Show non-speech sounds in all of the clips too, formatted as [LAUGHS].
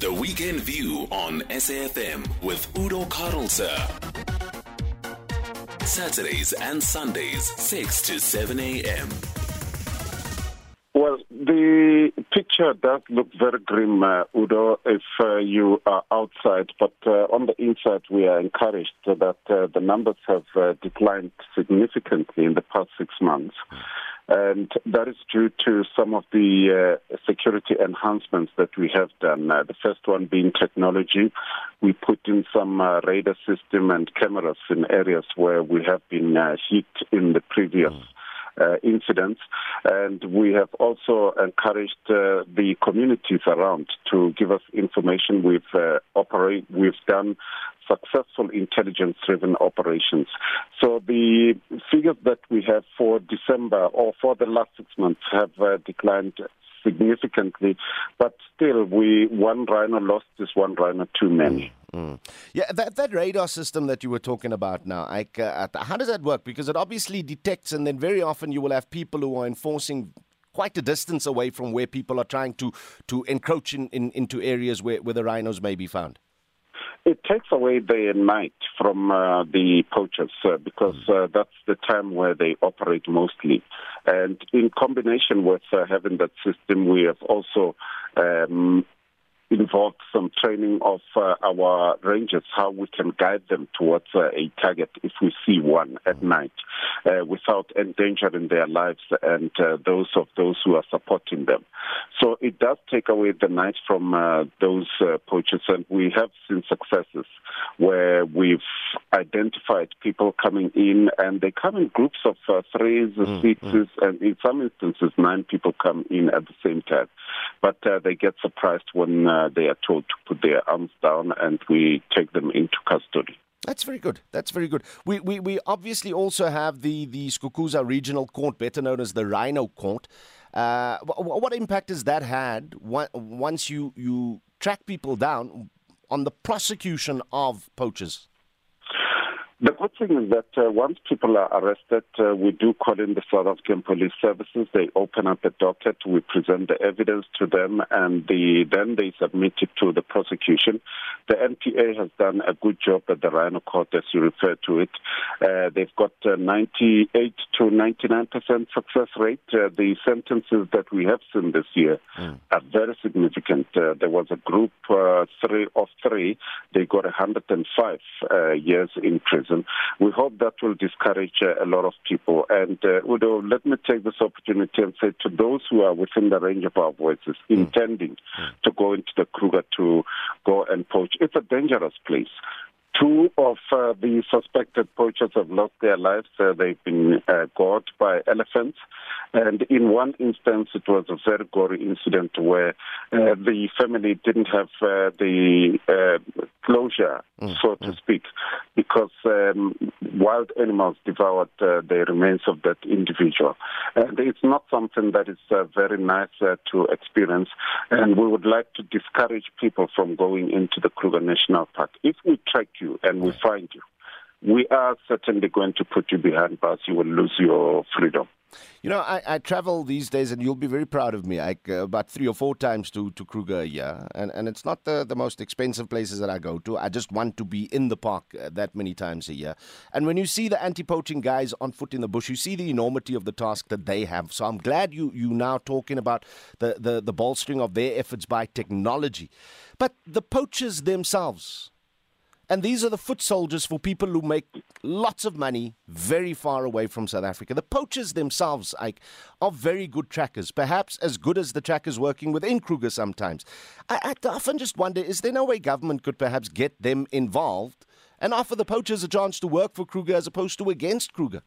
The Weekend View on SAFM with Udo Carelse. Saturdays and Sundays, 6 to 7 a.m. Well, the picture does look very grim, uh, Udo, if uh, you are outside. But uh, on the inside, we are encouraged that uh, the numbers have uh, declined significantly in the past six months. And that is due to some of the uh, security enhancements that we have done. Uh, the first one being technology. We put in some uh, radar system and cameras in areas where we have been uh, hit in the previous. Uh, incidents, and we have also encouraged uh, the communities around to give us information. We've uh, operate, we've done successful intelligence-driven operations. So the figures that we have for December or for the last six months have uh, declined significantly, but still, we one rhino lost is one rhino too many. Mm. Yeah, that, that radar system that you were talking about now, Ike, uh, how does that work? Because it obviously detects, and then very often you will have people who are enforcing quite a distance away from where people are trying to, to encroach in, in, into areas where, where the rhinos may be found. It takes away day and night from uh, the poachers uh, because uh, that's the time where they operate mostly. And in combination with uh, having that system, we have also um, involved some training of uh, our rangers, how we can guide them towards uh, a target if we see one at night uh, without endangering their lives and uh, those of those who are supporting them. So it does take away the night from uh, those uh, poachers, and we have seen successes where we've identified people coming in, and they come in groups of uh, threes, mm, sixes, mm. and in some instances, nine people come in at the same time. But uh, they get surprised when uh, they are told to put their arms down, and we take them into custody. That's very good. That's very good. We, we, we obviously also have the, the Skukuza Regional Court, better known as the Rhino Court. Uh, what impact has that had once you, you track people down on the prosecution of poachers? The good thing is that uh, once people are arrested, uh, we do call in the South African Police Services. They open up a docket, we present the evidence to them, and the, then they submit it to the prosecution. The NPA has done a good job at the Rhino Court, as you refer to it. Uh, they've got 98 to 99 percent success rate. Uh, the sentences that we have seen this year mm. are very significant. Uh, there was a group uh, three of three; they got 105 years in prison. We hope that will discourage uh, a lot of people. And uh, Udo, let me take this opportunity and say to those who are within the range of our voices, mm. intending mm. to go into the Kruger to go and poach, it's a dangerous place. Two of uh, the suspected poachers have lost their lives. Uh, they've been uh, gored by elephants. And in one instance, it was a very gory incident where uh, the family didn't have uh, the uh, closure, mm. so to mm. speak, because um, wild animals devoured the remains of that individual. And it's not something that is uh, very nice to experience. And we would like to discourage people from going into the Kruger National Park. If we track you and we find you, we are certainly going to put you behind bars. You will lose your freedom. You know, I, I travel these days, and you'll be very proud of me. I, uh, about three or four times to, to Kruger a year, and, and it's not the, the most expensive places that I go to. I just want to be in the park uh, that many times a year. And when you see the anti-poaching guys on foot in the bush, you see the enormity of the task that they have. So I'm glad you you now talking about the, the, the bolstering of their efforts by technology. But the poachers themselves, and these are the foot soldiers for people who make lots of money very far away from South Africa. The poachers themselves, Ike, are very good trackers, perhaps as good as the trackers working within Kruger sometimes. I, I often just wonder is there no way government could perhaps get them involved and offer the poachers a chance to work for Kruger as opposed to against Kruger?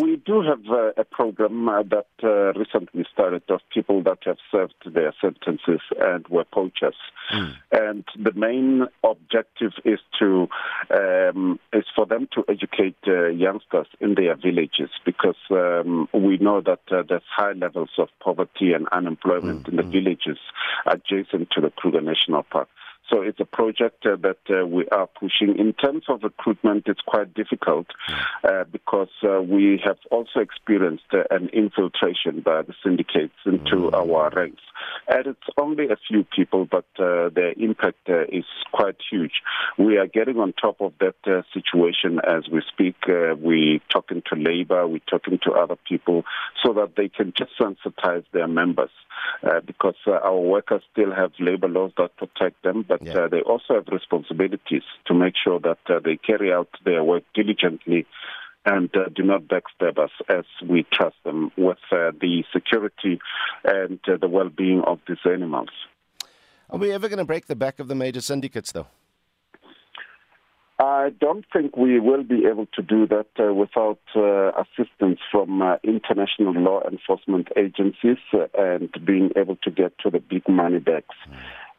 We do have uh, a program uh, that uh, recently started of people that have served their sentences and were poachers. Mm. And the main objective is to um, is for them to educate uh, youngsters in their villages because um, we know that uh, there's high levels of poverty and unemployment mm. in the hmm. villages adjacent to the Kruger National Park. So it's a project uh, that uh, we are pushing. In terms of recruitment, it's quite difficult uh, because uh, we have also experienced uh, an infiltration by the syndicates into mm. our ranks. And it's only a few people, but uh, their impact uh, is quite huge. We are getting on top of that uh, situation as we speak. Uh, we're talking to labor, we're talking to other people so that they can just sensitize their members. Uh, because uh, our workers still have labor laws that protect them, but Yeah. uh, they also have responsibilities to make sure that uh, they carry out their work diligently and uh, do not backstab us as we trust them with uh, the security and uh, the well-being of these animals. Are we ever going to break the back of the major syndicates, though? I don't think we will be able to do that uh, without uh, assistance from uh, international law enforcement agencies uh, and being able to get to the big money bags.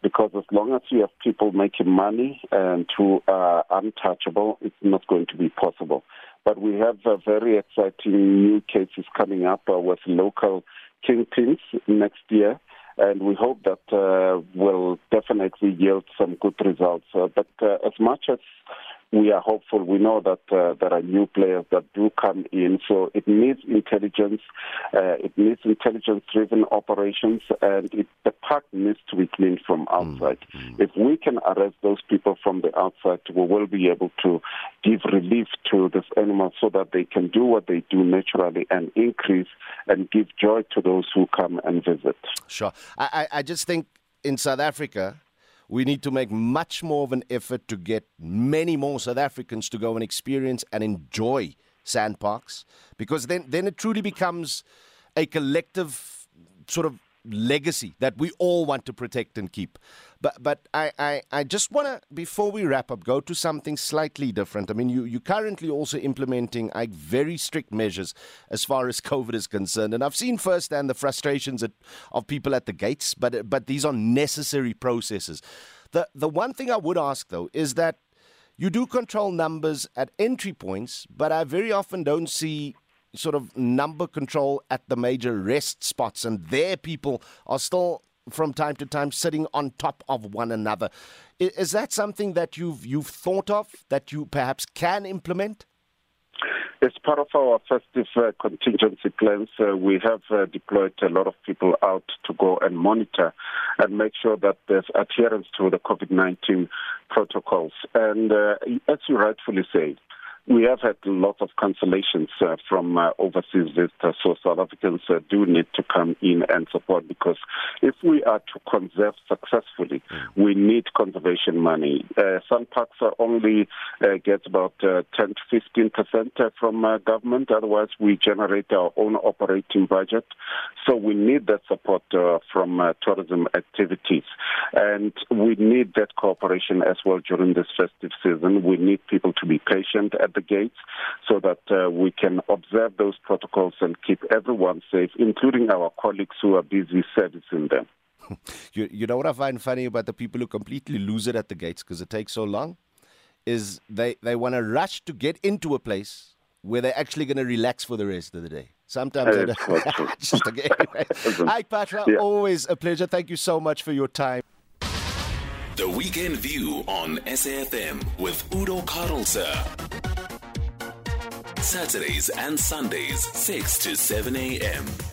Because as long as you have people making money and who are untouchable, it's not going to be possible. But we have very exciting new cases coming up uh, with local kingpins next year and we hope that uh, will definitely yield some good results. Uh, but uh, as much as we are hopeful, we know that uh, there are new players that do come in. So it needs intelligence, uh, it needs intelligence-driven operations, and it, the park needs to be cleaned from outside. If we can arrest those people from the outside, we will be able to give relief to these animals so that they can do what they do naturally and increase and give joy to those who come and visit. Sure. I, I just think in South Africa, we need to make much more of an effort to get many more South Africans to go and experience and enjoy SAN Parks because then, then it truly becomes a collective sort of legacy that we all want to protect and keep. But but I, I, I just want to, before we wrap up, go to something slightly different. I mean, you, you're currently also implementing like, very strict measures as far as [LAUGHS] COVID is concerned. And I've seen firsthand the frustrations at, of people at the gates, but, but these are necessary processes. The, the one thing I would ask, though, is that you do control numbers at entry points, but I very often don't see sort of number control at the major rest spots, and their people are still from time to time sitting on top of one another. Is that something that you've you've thought of that you perhaps can implement? As part of our festive uh, contingency plans, uh, we have uh, deployed a lot of people out to go and monitor and make sure that there's adherence to the COVID 19 protocols. And uh, as you rightfully say, we have had lots of cancellations uh, from uh, overseas visitors, so South Africans uh, do need to come in and support because if we are to conserve successfully, we need conservation money. Uh, some parks are only uh, get about uh, 10 to 15 percent uh, from uh, government. Otherwise, we generate our own operating budget. So we need that support uh, from uh, tourism activities, and we need that cooperation as well during this festive season. We need people to be patient at the gates so that uh, we can observe those protocols and keep everyone safe, including our colleagues who are busy servicing them. [LAUGHS] You, you know what I find funny about the people who completely lose it at the gates because it takes so long? Is they, they want to rush to get into a place where they're actually going to relax for the rest of the day. Sometimes they Uh, don't. [LAUGHS] [LAUGHS] Just okay. Anyway. Ike Phaahla, Yeah. always a pleasure. Thank you so much for your time. The Weekend View on SAFM with Udo Carelse. Saturdays and Sundays, 6 to 7 a.m.